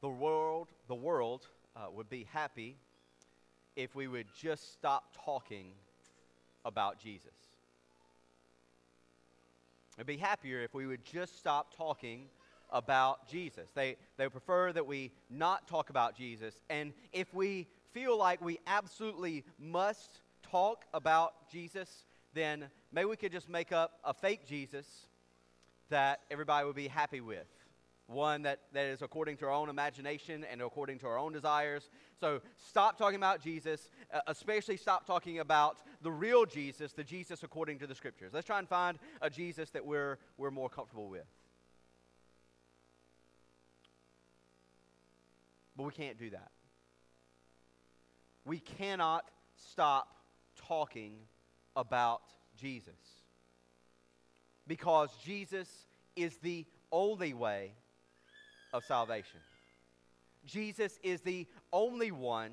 the world, the world uh, would be happy if we would just stop talking about Jesus. They'd be happier if we would just stop talking about Jesus. They, they prefer that we not talk about Jesus. And if we feel like we absolutely must talk about Jesus, then maybe we could just make up a fake Jesus that everybody would be happy with. One that, that is according to our own imagination and according to our own desires. So stop talking about Jesus, uh, especially stop talking about the real Jesus, the Jesus according to the scriptures. Let's try and find a Jesus that we're, we're more comfortable with. But we can't do that. We cannot stop talking about Jesus. Because Jesus is the only way of salvation. Jesus is the only one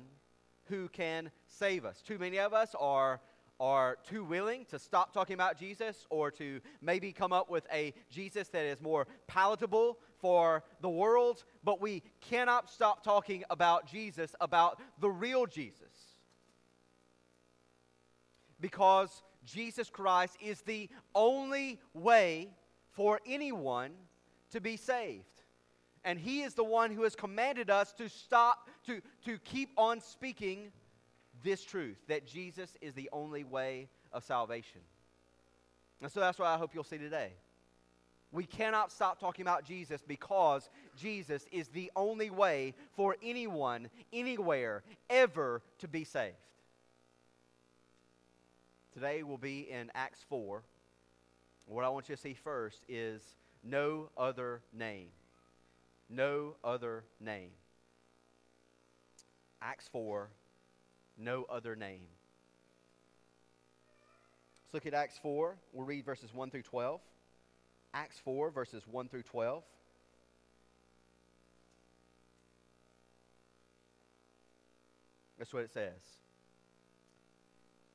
who can save us. Too many of us are, are too willing to stop talking about Jesus or to maybe come up with a Jesus that is more palatable for the world, but we cannot stop talking about Jesus, about the real Jesus. Because Jesus Christ is the only way for anyone to be saved. And He is the one who has commanded us to stop, to, to keep on speaking this truth that Jesus is the only way of salvation. And so that's what I hope you'll see today. We cannot stop talking about Jesus because Jesus is the only way for anyone, anywhere, ever to be saved. Today will be in Acts 4. What I want you to see first is no other name. No other name. Acts 4, no other name. Let's look at Acts 4. We'll read verses 1 through 12. Acts 4, verses 1 through 12. That's what it says.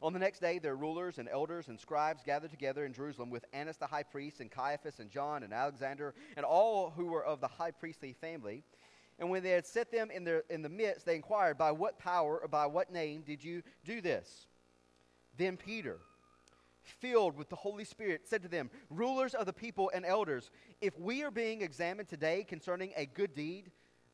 On the next day, their rulers and elders and scribes gathered together in Jerusalem with Annas the high priest, and Caiaphas, and John, and Alexander, and all who were of the high priestly family. And when they had set them in, their, in the midst, they inquired, By what power or by what name did you do this? Then Peter, filled with the Holy Spirit, said to them, Rulers of the people and elders, if we are being examined today concerning a good deed,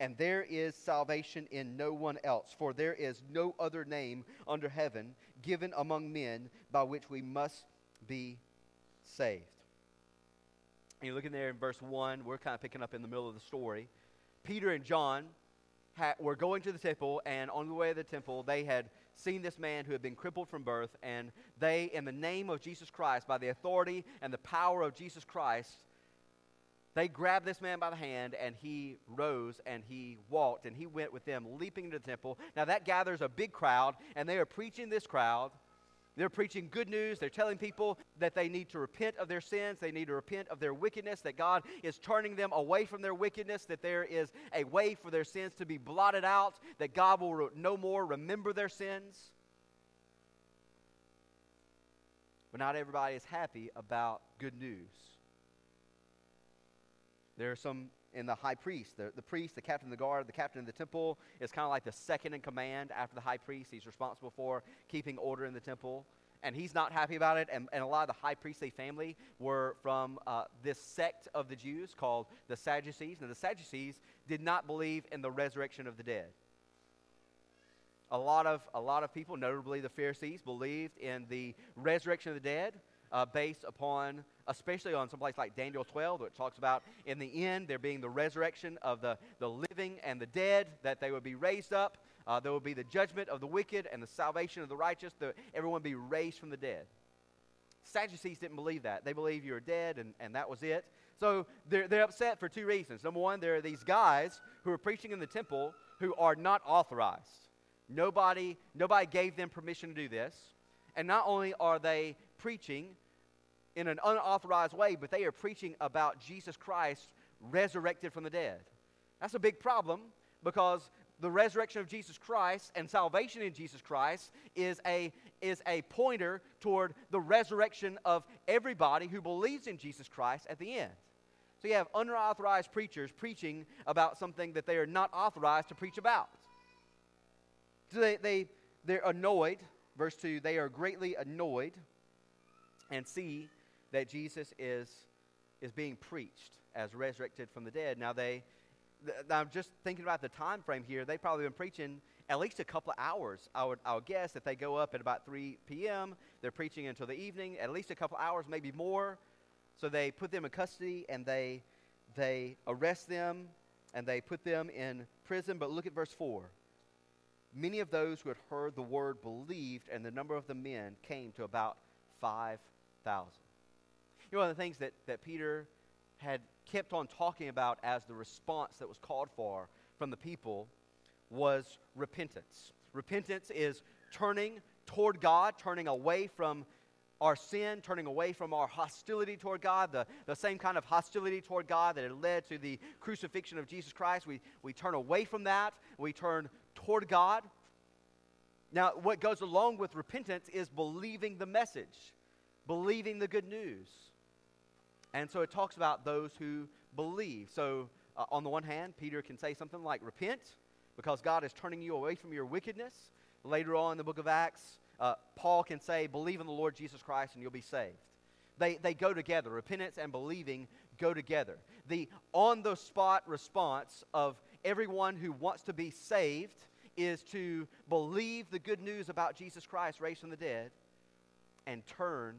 and there is salvation in no one else, for there is no other name under heaven given among men by which we must be saved. And you're looking there in verse 1, we're kind of picking up in the middle of the story. Peter and John had, were going to the temple, and on the way to the temple, they had seen this man who had been crippled from birth, and they, in the name of Jesus Christ, by the authority and the power of Jesus Christ, they grabbed this man by the hand, and he rose and he walked, and he went with them, leaping into the temple. Now, that gathers a big crowd, and they are preaching this crowd. They're preaching good news. They're telling people that they need to repent of their sins. They need to repent of their wickedness, that God is turning them away from their wickedness, that there is a way for their sins to be blotted out, that God will no more remember their sins. But not everybody is happy about good news. There are some in the high priest. The, the priest, the captain of the guard, the captain of the temple is kind of like the second in command after the high priest. He's responsible for keeping order in the temple. And he's not happy about it. And, and a lot of the high priestly family were from uh, this sect of the Jews called the Sadducees. Now, the Sadducees did not believe in the resurrection of the dead. A lot of, a lot of people, notably the Pharisees, believed in the resurrection of the dead uh, based upon, especially on some place like Daniel 12, which talks about in the end there being the resurrection of the, the living and the dead, that they would be raised up. Uh, there will be the judgment of the wicked and the salvation of the righteous. The, everyone would be raised from the dead. Sadducees didn't believe that. They believe you are dead and, and that was it. So they're, they're upset for two reasons. Number one, there are these guys who are preaching in the temple who are not authorized. Nobody, nobody gave them permission to do this. And not only are they preaching in an unauthorized way, but they are preaching about Jesus Christ resurrected from the dead. That's a big problem because the resurrection of Jesus Christ and salvation in Jesus Christ is a, is a pointer toward the resurrection of everybody who believes in Jesus Christ at the end. So you have unauthorized preachers preaching about something that they are not authorized to preach about. So they, they, they're annoyed. Verse 2 they are greatly annoyed and see that Jesus is, is being preached as resurrected from the dead. Now, they, th- I'm just thinking about the time frame here. They've probably been preaching at least a couple of hours. I would, I would guess that they go up at about 3 p.m., they're preaching until the evening, at least a couple hours, maybe more. So they put them in custody and they, they arrest them and they put them in prison. But look at verse 4. Many of those who had heard the word believed, and the number of the men came to about 5,000. You know, one of the things that, that Peter had kept on talking about as the response that was called for from the people was repentance. Repentance is turning toward God, turning away from our sin, turning away from our hostility toward God, the, the same kind of hostility toward God that had led to the crucifixion of Jesus Christ. We, we turn away from that, we turn toward God. Now, what goes along with repentance is believing the message, believing the good news. And so it talks about those who believe. So, uh, on the one hand, Peter can say something like, Repent, because God is turning you away from your wickedness. Later on in the book of Acts, uh, Paul can say, Believe in the Lord Jesus Christ and you'll be saved. They, they go together. Repentance and believing go together. The on the spot response of everyone who wants to be saved is to believe the good news about Jesus Christ raised from the dead and turn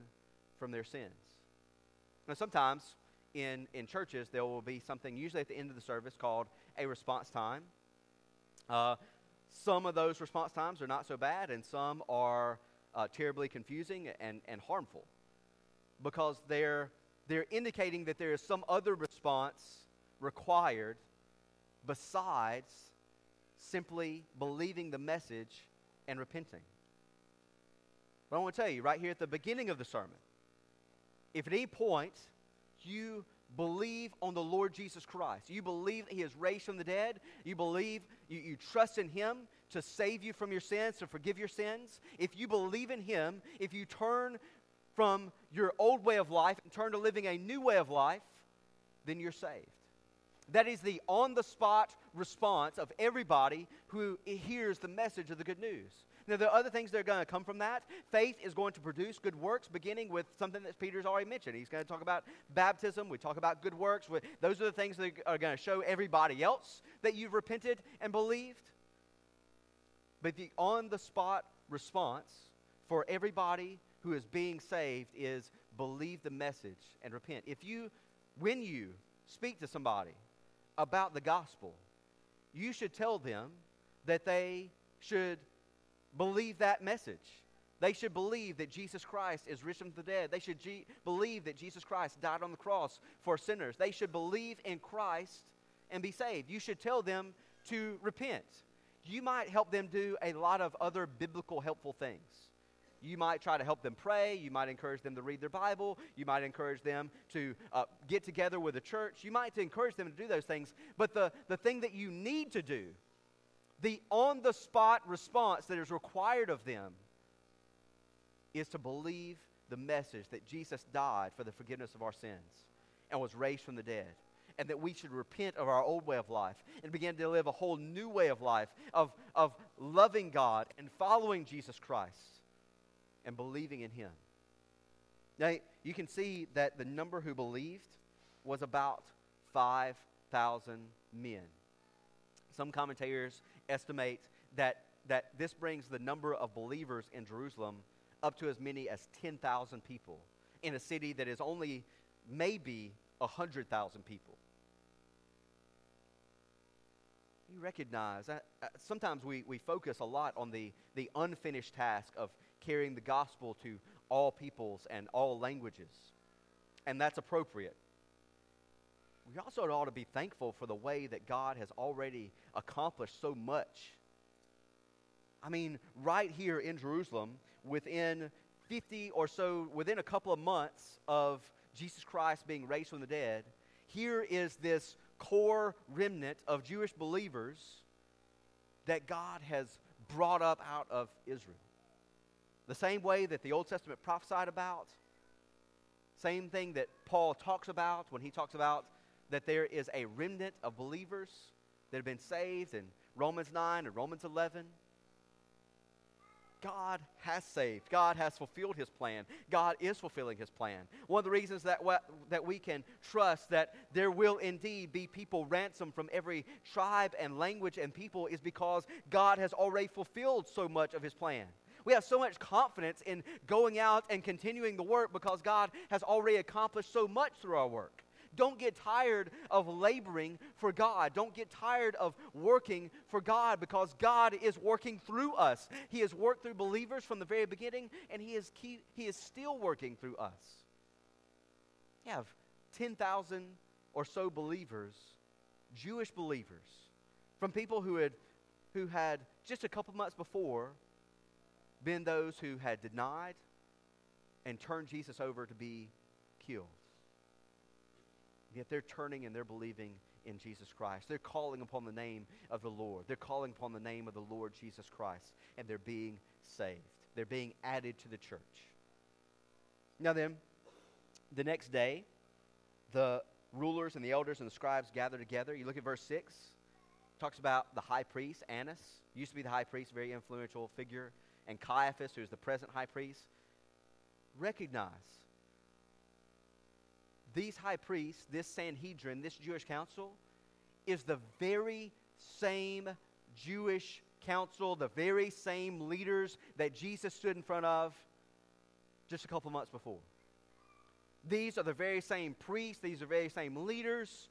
from their sins. Now, sometimes in, in churches, there will be something, usually at the end of the service, called a response time. Uh, some of those response times are not so bad, and some are uh, terribly confusing and, and harmful because they're, they're indicating that there is some other response required besides simply believing the message and repenting. But I want to tell you right here at the beginning of the sermon if at any point you believe on the Lord Jesus Christ, you believe that He is raised from the dead, you believe, you, you trust in Him to save you from your sins, to forgive your sins, if you believe in Him, if you turn from your old way of life and turn to living a new way of life, then you're saved. That is the on the spot response of everybody who hears the message of the good news. Now, there are other things that are going to come from that. Faith is going to produce good works, beginning with something that Peter's already mentioned. He's going to talk about baptism. We talk about good works. Those are the things that are going to show everybody else that you've repented and believed. But the on the spot response for everybody who is being saved is believe the message and repent. If you, when you speak to somebody about the gospel, you should tell them that they should believe that message. They should believe that Jesus Christ is risen from the dead. They should believe that Jesus Christ died on the cross for sinners. They should believe in Christ and be saved. You should tell them to repent. You might help them do a lot of other biblical helpful things. You might try to help them pray. You might encourage them to read their Bible. You might encourage them to uh, get together with a church. You might encourage them to do those things. But the, the thing that you need to do the on the spot response that is required of them is to believe the message that Jesus died for the forgiveness of our sins and was raised from the dead. And that we should repent of our old way of life and begin to live a whole new way of life of, of loving God and following Jesus Christ and believing in Him. Now, you can see that the number who believed was about 5,000 men. Some commentators estimate that, that this brings the number of believers in Jerusalem up to as many as 10,000 people. in a city that is only maybe 100,000 people. You recognize, uh, sometimes we, we focus a lot on the, the unfinished task of carrying the gospel to all peoples and all languages, and that's appropriate. We also ought to be thankful for the way that God has already accomplished so much. I mean, right here in Jerusalem, within 50 or so, within a couple of months of Jesus Christ being raised from the dead, here is this core remnant of Jewish believers that God has brought up out of Israel. The same way that the Old Testament prophesied about, same thing that Paul talks about when he talks about that there is a remnant of believers that have been saved in Romans 9 and Romans 11. God has saved. God has fulfilled his plan. God is fulfilling his plan. One of the reasons that, that we can trust that there will indeed be people ransomed from every tribe and language and people is because God has already fulfilled so much of his plan. We have so much confidence in going out and continuing the work because God has already accomplished so much through our work. Don't get tired of laboring for God. Don't get tired of working for God because God is working through us. He has worked through believers from the very beginning, and He is, key, he is still working through us. You have 10,000 or so believers, Jewish believers, from people who had, who had just a couple months before been those who had denied and turned Jesus over to be killed. Yet they're turning and they're believing in Jesus Christ. They're calling upon the name of the Lord. They're calling upon the name of the Lord Jesus Christ, and they're being saved. They're being added to the church. Now, then, the next day, the rulers and the elders and the scribes gather together. You look at verse 6. Talks about the high priest, Annas, used to be the high priest, very influential figure, and Caiaphas, who's the present high priest. Recognize these high priests, this Sanhedrin, this Jewish council, is the very same Jewish council, the very same leaders that Jesus stood in front of just a couple months before. These are the very same priests, these are the very same leaders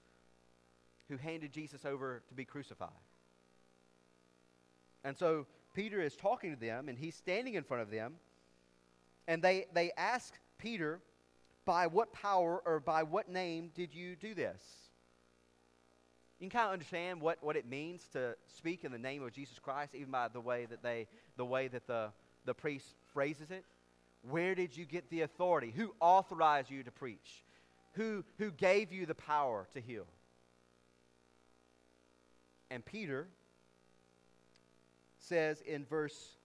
who handed Jesus over to be crucified. And so Peter is talking to them, and he's standing in front of them, and they, they ask Peter, by what power or by what name did you do this? You can kind of understand what, what it means to speak in the name of Jesus Christ, even by the way that they the way that the, the priest phrases it. Where did you get the authority? Who authorized you to preach? Who, who gave you the power to heal? And Peter says in verse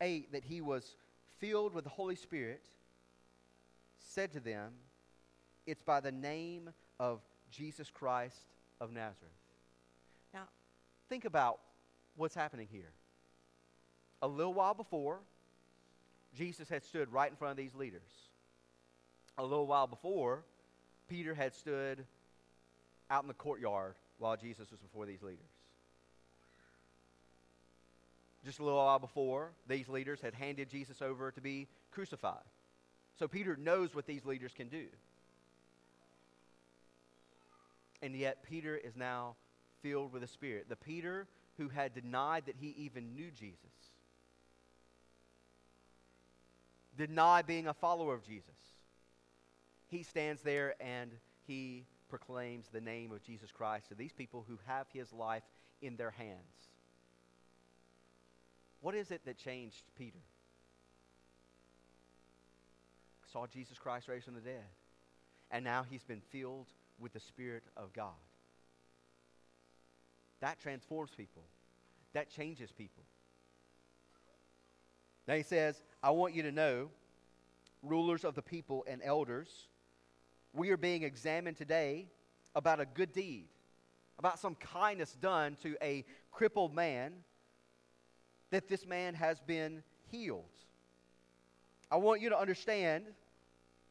8 that he was filled with the Holy Spirit said to them, It's by the name of Jesus Christ of Nazareth. Now, think about what's happening here. A little while before, Jesus had stood right in front of these leaders. A little while before, Peter had stood out in the courtyard while Jesus was before these leaders. Just a little while before, these leaders had handed Jesus over to be crucified. So Peter knows what these leaders can do. And yet, Peter is now filled with the Spirit. The Peter who had denied that he even knew Jesus, denied being a follower of Jesus. He stands there and he proclaims the name of Jesus Christ to these people who have his life in their hands. What is it that changed Peter? Saw Jesus Christ raised from the dead. And now he's been filled with the Spirit of God. That transforms people, that changes people. Now he says, I want you to know, rulers of the people and elders, we are being examined today about a good deed, about some kindness done to a crippled man, that this man has been healed. I want you to understand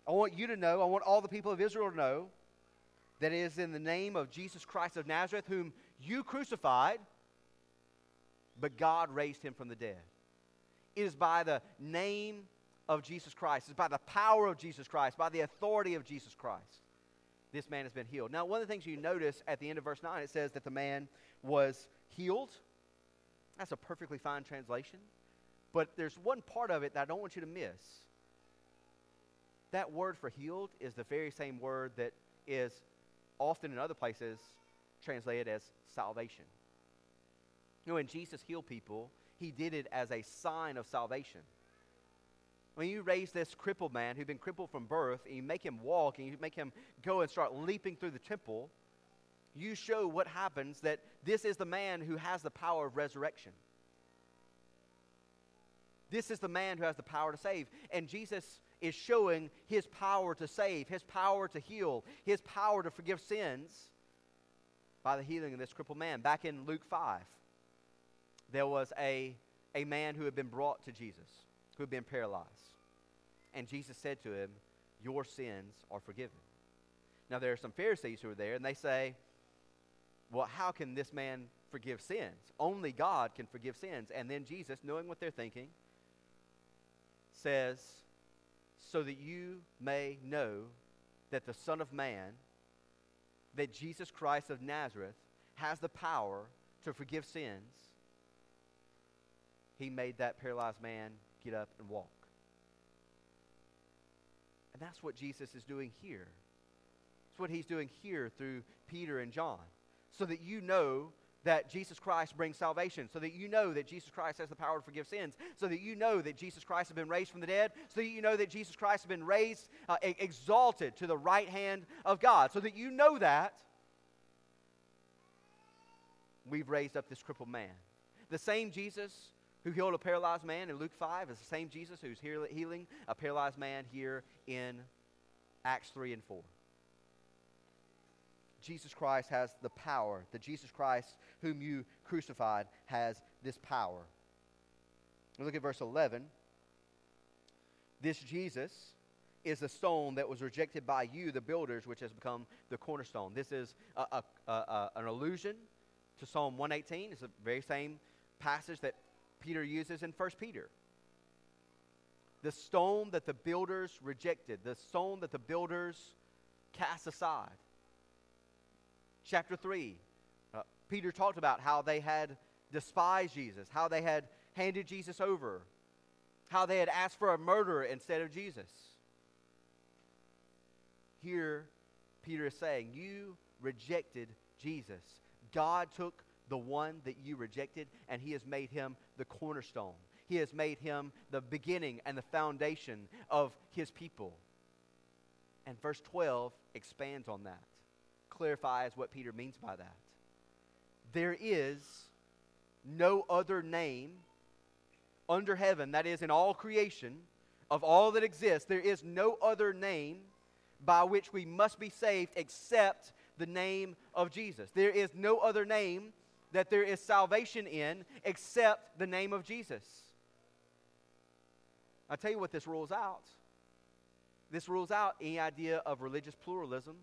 I want you to know, I want all the people of Israel to know that it is in the name of Jesus Christ of Nazareth, whom you crucified, but God raised him from the dead. It is by the name of Jesus Christ. It's by the power of Jesus Christ, by the authority of Jesus Christ. This man has been healed. Now, one of the things you notice at the end of verse 9, it says that the man was healed. That's a perfectly fine translation. But there's one part of it that I don't want you to miss. That word for healed is the very same word that is often in other places translated as salvation. You know, when Jesus healed people, he did it as a sign of salvation. When you raise this crippled man who'd been crippled from birth, and you make him walk, and you make him go and start leaping through the temple, you show what happens that this is the man who has the power of resurrection. This is the man who has the power to save. And Jesus is showing his power to save, his power to heal, his power to forgive sins by the healing of this crippled man. Back in Luke 5, there was a, a man who had been brought to Jesus, who had been paralyzed. And Jesus said to him, Your sins are forgiven. Now, there are some Pharisees who are there, and they say, Well, how can this man forgive sins? Only God can forgive sins. And then Jesus, knowing what they're thinking, says, So that you may know that the Son of Man, that Jesus Christ of Nazareth, has the power to forgive sins he made that paralyzed man get up and walk. And that's what Jesus is doing here. It's what he's doing here through Peter and John. So that you know that Jesus Christ brings salvation, so that you know that Jesus Christ has the power to forgive sins, so that you know that Jesus Christ has been raised from the dead, so that you know that Jesus Christ has been raised, uh, exalted to the right hand of God, so that you know that we've raised up this crippled man. The same Jesus who healed a paralyzed man in Luke 5 is the same Jesus who's healing a paralyzed man here in Acts 3 and 4. Jesus Christ has the power. The Jesus Christ whom you crucified has this power. Look at verse 11. This Jesus is the stone that was rejected by you, the builders, which has become the cornerstone. This is a, a, a, an allusion to Psalm 118. It's the very same passage that Peter uses in 1 Peter. The stone that the builders rejected, the stone that the builders cast aside. Chapter 3, uh, Peter talked about how they had despised Jesus, how they had handed Jesus over, how they had asked for a murderer instead of Jesus. Here, Peter is saying, You rejected Jesus. God took the one that you rejected, and he has made him the cornerstone. He has made him the beginning and the foundation of his people. And verse 12 expands on that, clarifies what Peter means by that. There is no other name under heaven, that is, in all creation, of all that exists, there is no other name by which we must be saved except the name of Jesus. There is no other name that there is salvation in except the name of Jesus. I'll tell you what this rules out. This rules out any idea of religious pluralism.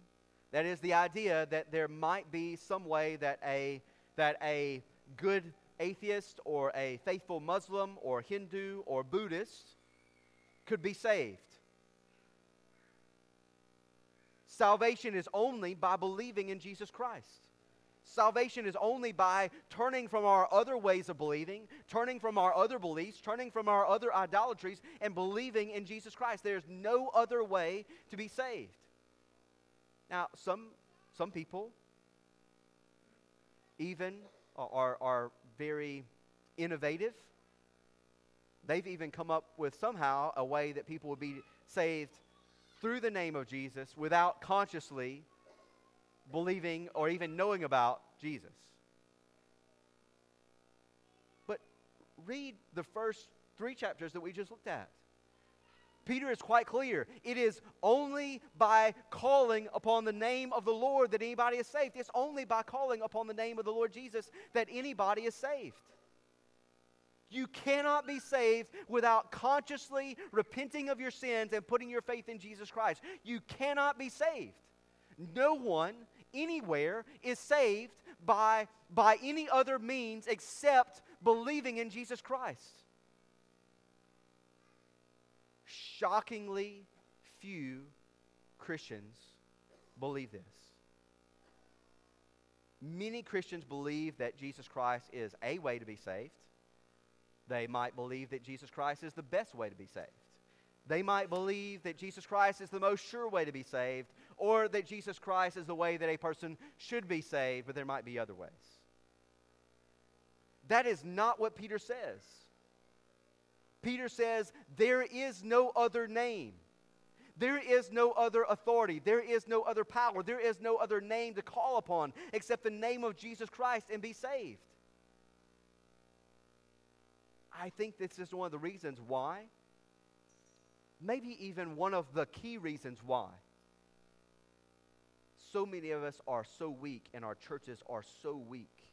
That is the idea that there might be some way that a, that a good atheist or a faithful Muslim or Hindu or Buddhist could be saved. Salvation is only by believing in Jesus Christ. Salvation is only by turning from our other ways of believing, turning from our other beliefs, turning from our other idolatries, and believing in Jesus Christ. There's no other way to be saved. Now, some, some people even are, are very innovative. They've even come up with somehow a way that people would be saved through the name of Jesus without consciously believing or even knowing about Jesus. But read the first three chapters that we just looked at. Peter is quite clear. It is only by calling upon the name of the Lord that anybody is saved. It's only by calling upon the name of the Lord Jesus that anybody is saved. You cannot be saved without consciously repenting of your sins and putting your faith in Jesus Christ. You cannot be saved. No one anywhere is saved by, by any other means except believing in Jesus Christ. Shockingly few Christians believe this. Many Christians believe that Jesus Christ is a way to be saved. They might believe that Jesus Christ is the best way to be saved. They might believe that Jesus Christ is the most sure way to be saved, or that Jesus Christ is the way that a person should be saved, but there might be other ways. That is not what Peter says. Peter says, There is no other name. There is no other authority. There is no other power. There is no other name to call upon except the name of Jesus Christ and be saved. I think this is one of the reasons why, maybe even one of the key reasons why, so many of us are so weak and our churches are so weak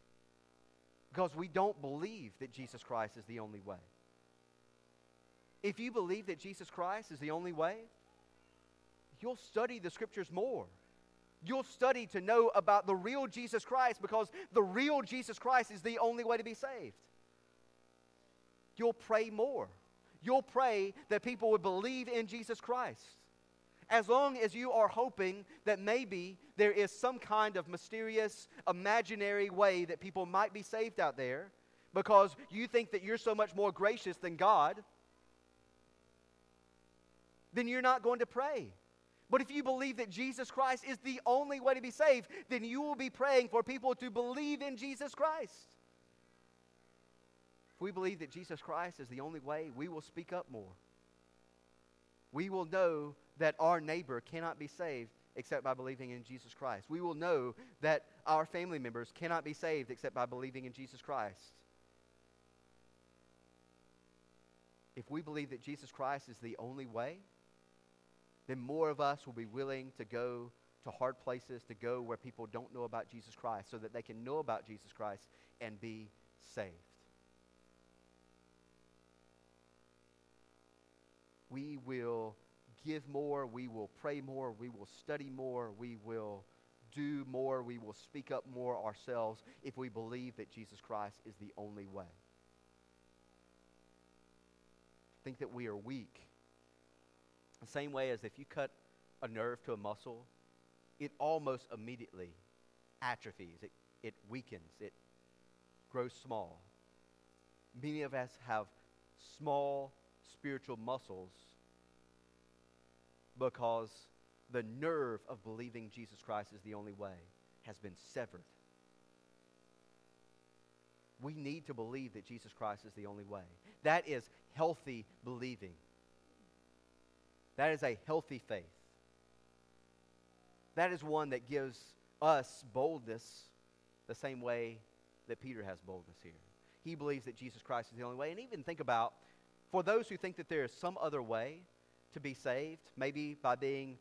because we don't believe that Jesus Christ is the only way. If you believe that Jesus Christ is the only way, you'll study the scriptures more. You'll study to know about the real Jesus Christ because the real Jesus Christ is the only way to be saved. You'll pray more. You'll pray that people would believe in Jesus Christ. As long as you are hoping that maybe there is some kind of mysterious, imaginary way that people might be saved out there because you think that you're so much more gracious than God, then you're not going to pray. But if you believe that Jesus Christ is the only way to be saved, then you will be praying for people to believe in Jesus Christ. If we believe that Jesus Christ is the only way, we will speak up more. We will know that our neighbor cannot be saved except by believing in Jesus Christ. We will know that our family members cannot be saved except by believing in Jesus Christ. If we believe that Jesus Christ is the only way, then more of us will be willing to go to hard places, to go where people don't know about Jesus Christ, so that they can know about Jesus Christ and be saved. We will give more, we will pray more, we will study more, we will do more, we will speak up more ourselves if we believe that Jesus Christ is the only way. Think that we are weak the same way as if you cut a nerve to a muscle, it almost immediately atrophies, it, it weakens, it grows small. Many of us have small spiritual muscles because the nerve of believing Jesus Christ is the only way has been severed. We need to believe that Jesus Christ is the only way. That is healthy believing. That is a healthy faith. That is one that gives us boldness the same way that Peter has boldness here. He believes that Jesus Christ is the only way. And even think about, for those who think that there is some other way to be saved, maybe by being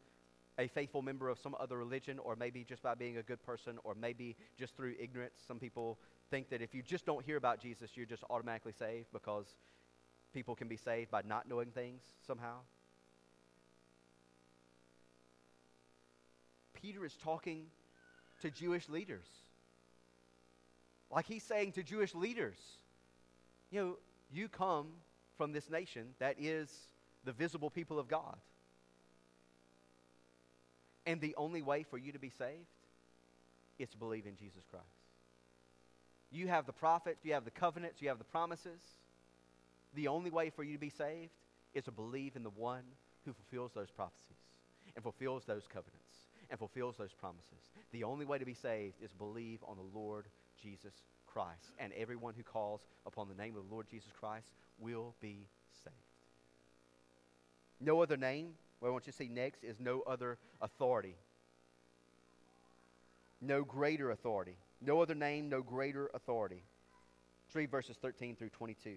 a faithful member of some other religion, or maybe just by being a good person, or maybe just through ignorance. Some people think that if you just don't hear about Jesus, you're just automatically saved because people can be saved by not knowing things somehow. Peter is talking to Jewish leaders. Like he's saying to Jewish leaders, you know, you come from this nation that is the visible people of God. And the only way for you to be saved is to believe in Jesus Christ. You have the prophets, you have the covenants, you have the promises. The only way for you to be saved is to believe in the one who fulfills those prophecies and fulfills those covenants and fulfills those promises. The only way to be saved is believe on the Lord Jesus Christ. And everyone who calls upon the name of the Lord Jesus Christ will be saved. No other name, what I want you to see next, is no other authority. No greater authority. No other name, no greater authority. Let's read verses 13 through 22.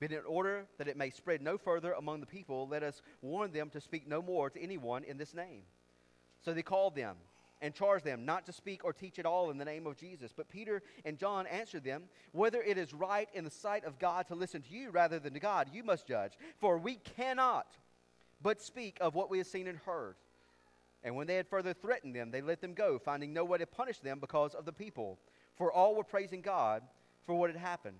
But in order that it may spread no further among the people, let us warn them to speak no more to anyone in this name. So they called them and charged them not to speak or teach at all in the name of Jesus. But Peter and John answered them, Whether it is right in the sight of God to listen to you rather than to God, you must judge. For we cannot but speak of what we have seen and heard. And when they had further threatened them, they let them go, finding no way to punish them because of the people. For all were praising God for what had happened.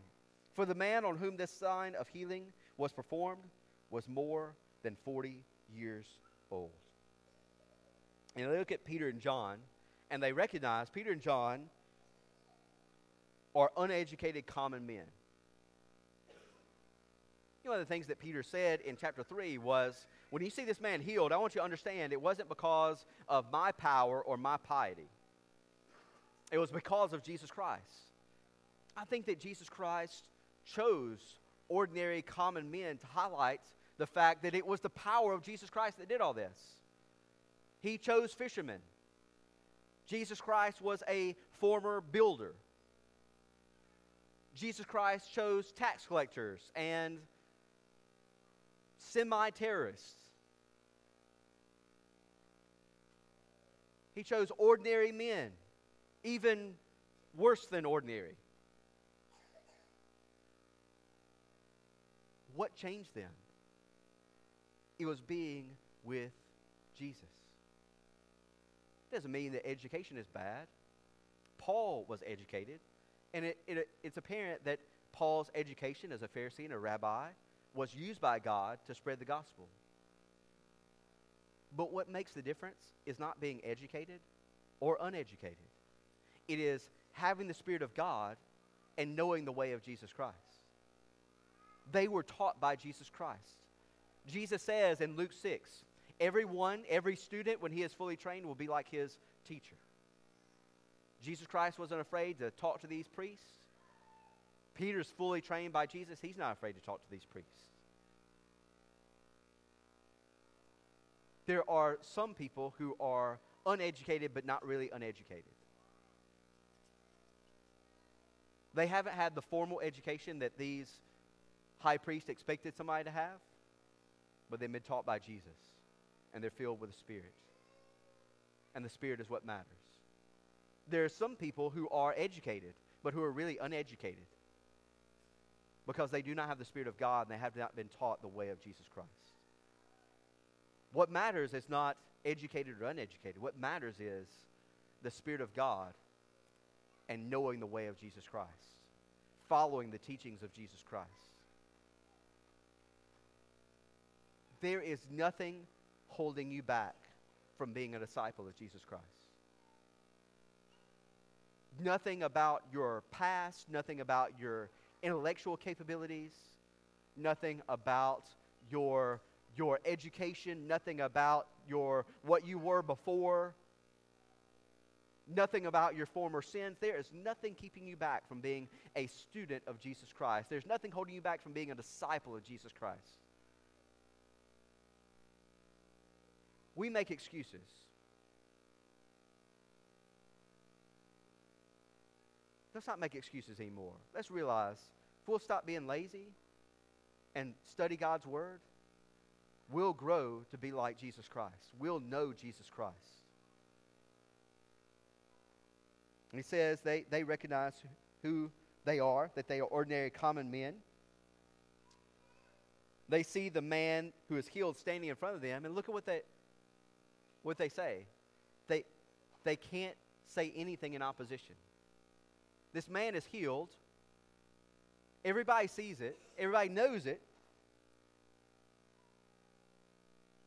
For the man on whom this sign of healing was performed was more than 40 years old. And they look at Peter and John, and they recognize Peter and John are uneducated common men. You know, one of the things that Peter said in chapter 3 was when you see this man healed, I want you to understand it wasn't because of my power or my piety, it was because of Jesus Christ. I think that Jesus Christ chose ordinary common men to highlight the fact that it was the power of Jesus Christ that did all this. He chose fishermen. Jesus Christ was a former builder. Jesus Christ chose tax collectors and semi terrorists. He chose ordinary men, even worse than ordinary. What changed them? It was being with Jesus. It doesn't mean that education is bad. Paul was educated, and it, it, it's apparent that Paul's education as a Pharisee and a rabbi was used by God to spread the gospel. But what makes the difference is not being educated or uneducated. It is having the Spirit of God and knowing the way of Jesus Christ. They were taught by Jesus Christ. Jesus says in Luke 6 Everyone, every student, when he is fully trained, will be like his teacher. Jesus Christ wasn't afraid to talk to these priests. Peter's fully trained by Jesus. He's not afraid to talk to these priests. There are some people who are uneducated but not really uneducated. They haven't had the formal education that these high priest expected somebody to have, but they've been taught by Jesus and they're filled with the Spirit. And the Spirit is what matters. There are some people who are educated, but who are really uneducated because they do not have the Spirit of God and they have not been taught the way of Jesus Christ. What matters is not educated or uneducated. What matters is the Spirit of God and knowing the way of Jesus Christ, following the teachings of Jesus Christ. There is nothing holding you back from being a disciple of Jesus Christ. Nothing about your past, nothing about your intellectual capabilities, nothing about your, your education, nothing about your, what you were before, nothing about your former sins. There is nothing keeping you back from being a student of Jesus Christ. There's nothing holding you back from being a disciple of Jesus Christ. We make excuses. Let's not make excuses anymore. Let's realize if we'll stop being lazy and study God's Word, we'll grow to be like Jesus Christ. We'll know Jesus Christ. And he says they, they recognize who they are, that they are ordinary common men. They see the man who is healed standing in front of them, and look at what they, what they say. They, they can't say anything in opposition. This man is healed. Everybody sees it, everybody knows it,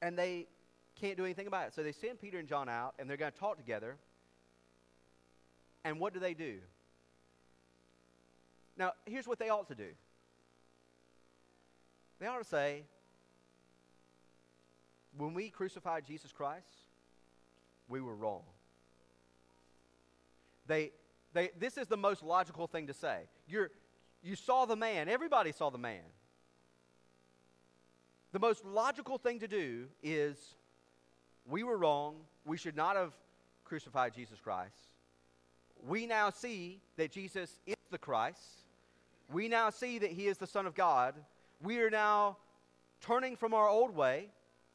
and they can't do anything about it. So they send Peter and John out, and they're going to talk together. And what do they do? Now, here's what they ought to do they ought to say, when we crucified Jesus Christ, we were wrong. They, they, this is the most logical thing to say. You're, you saw the man, everybody saw the man. The most logical thing to do is we were wrong. We should not have crucified Jesus Christ. We now see that Jesus is the Christ. We now see that he is the Son of God. We are now turning from our old way.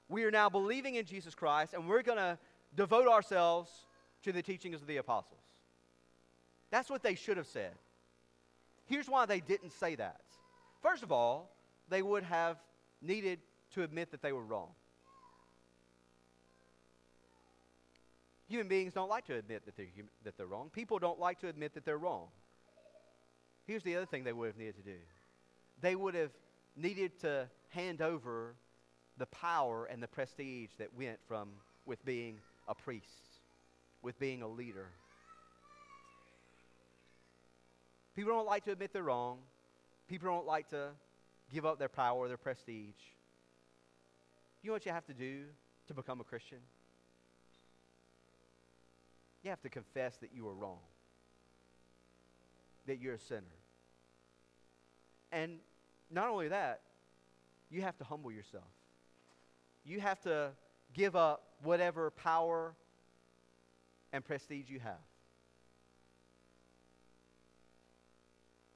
We are now believing in Jesus Christ, and we're going to devote ourselves to the teachings of the apostles. That's what they should have said. Here's why they didn't say that. First of all, they would have needed to admit that they were wrong. Human beings don't like to admit that they're, that they're wrong. People don't like to admit that they're wrong. Here's the other thing they would have needed to do they would have needed to hand over the power and the prestige that went from with being a priest, with being a leader. People don't like to admit they're wrong. People don't like to give up their power, their prestige. You know what you have to do to become a Christian? You have to confess that you are wrong, that you're a sinner. And not only that, you have to humble yourself. You have to give up whatever power and prestige you have.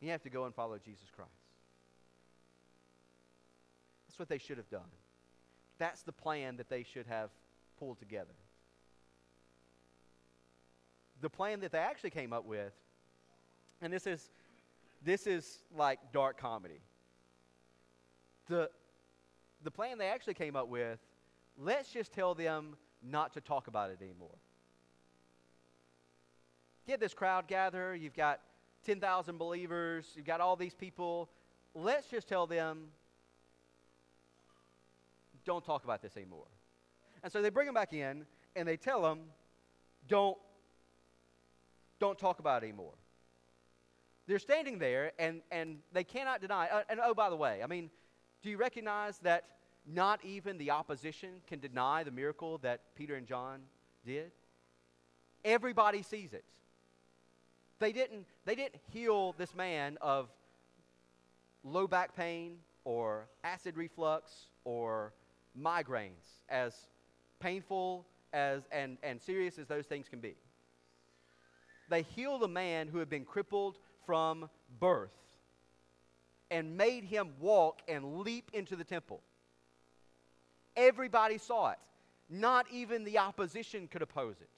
You have to go and follow Jesus Christ. That's what they should have done. That's the plan that they should have pulled together the plan that they actually came up with, and this is this is like dark comedy. The the plan they actually came up with, let's just tell them not to talk about it anymore. Get this crowd gather, you've got 10,000 believers, you've got all these people. Let's just tell them don't talk about this anymore. And so they bring them back in and they tell them don't don't talk about it anymore. They're standing there and, and they cannot deny. Uh, and oh, by the way, I mean, do you recognize that not even the opposition can deny the miracle that Peter and John did? Everybody sees it. They didn't, they didn't heal this man of low back pain or acid reflux or migraines, as painful as, and, and serious as those things can be they healed a man who had been crippled from birth and made him walk and leap into the temple. Everybody saw it. Not even the opposition could oppose it.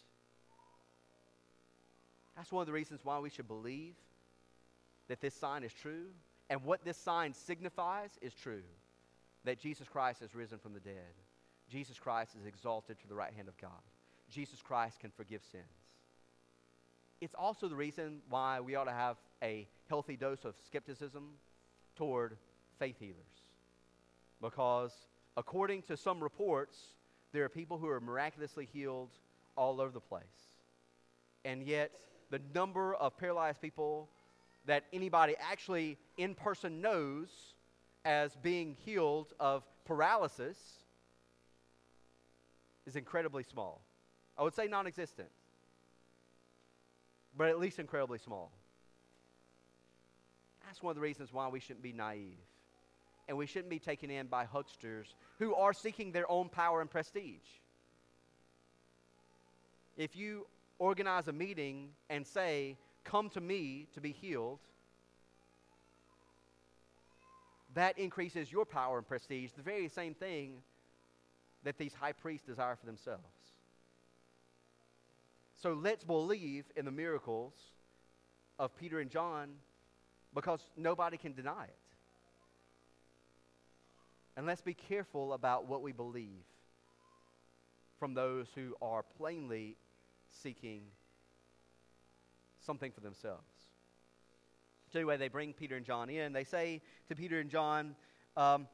That's one of the reasons why we should believe that this sign is true. And what this sign signifies is true that Jesus Christ has risen from the dead. Jesus Christ is exalted to the right hand of God. Jesus Christ can forgive sins it's also the reason why we ought to have a healthy dose of skepticism toward faith healers. Because according to some reports, there are people who are miraculously healed all over the place. And yet, the number of paralyzed people that anybody actually in person knows as being healed of paralysis is incredibly small. I would say non existent but at least incredibly small. That's one of the reasons why we shouldn't be naive. And we shouldn't be taken in by hucksters who are seeking their own power and prestige. If you organize a meeting and say, Come to me to be healed, that increases your power and prestige, the very same thing that these high priests desire for themselves. So let's believe in the miracles of Peter and John because nobody can deny it. And let's be careful about what we believe from those who are plainly seeking something for themselves. So, anyway, they bring Peter and John in. They say to Peter and John, um,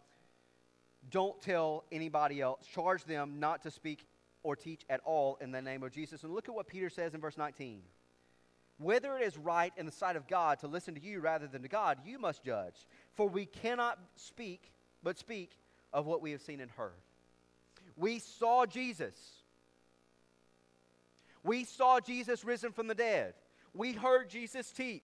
Don't tell anybody else, charge them not to speak or teach at all in the name of Jesus. And look at what Peter says in verse 19. Whether it is right in the sight of God to listen to you rather than to God, you must judge. For we cannot speak, but speak of what we have seen and heard. We saw Jesus. We saw Jesus risen from the dead. We heard Jesus teach.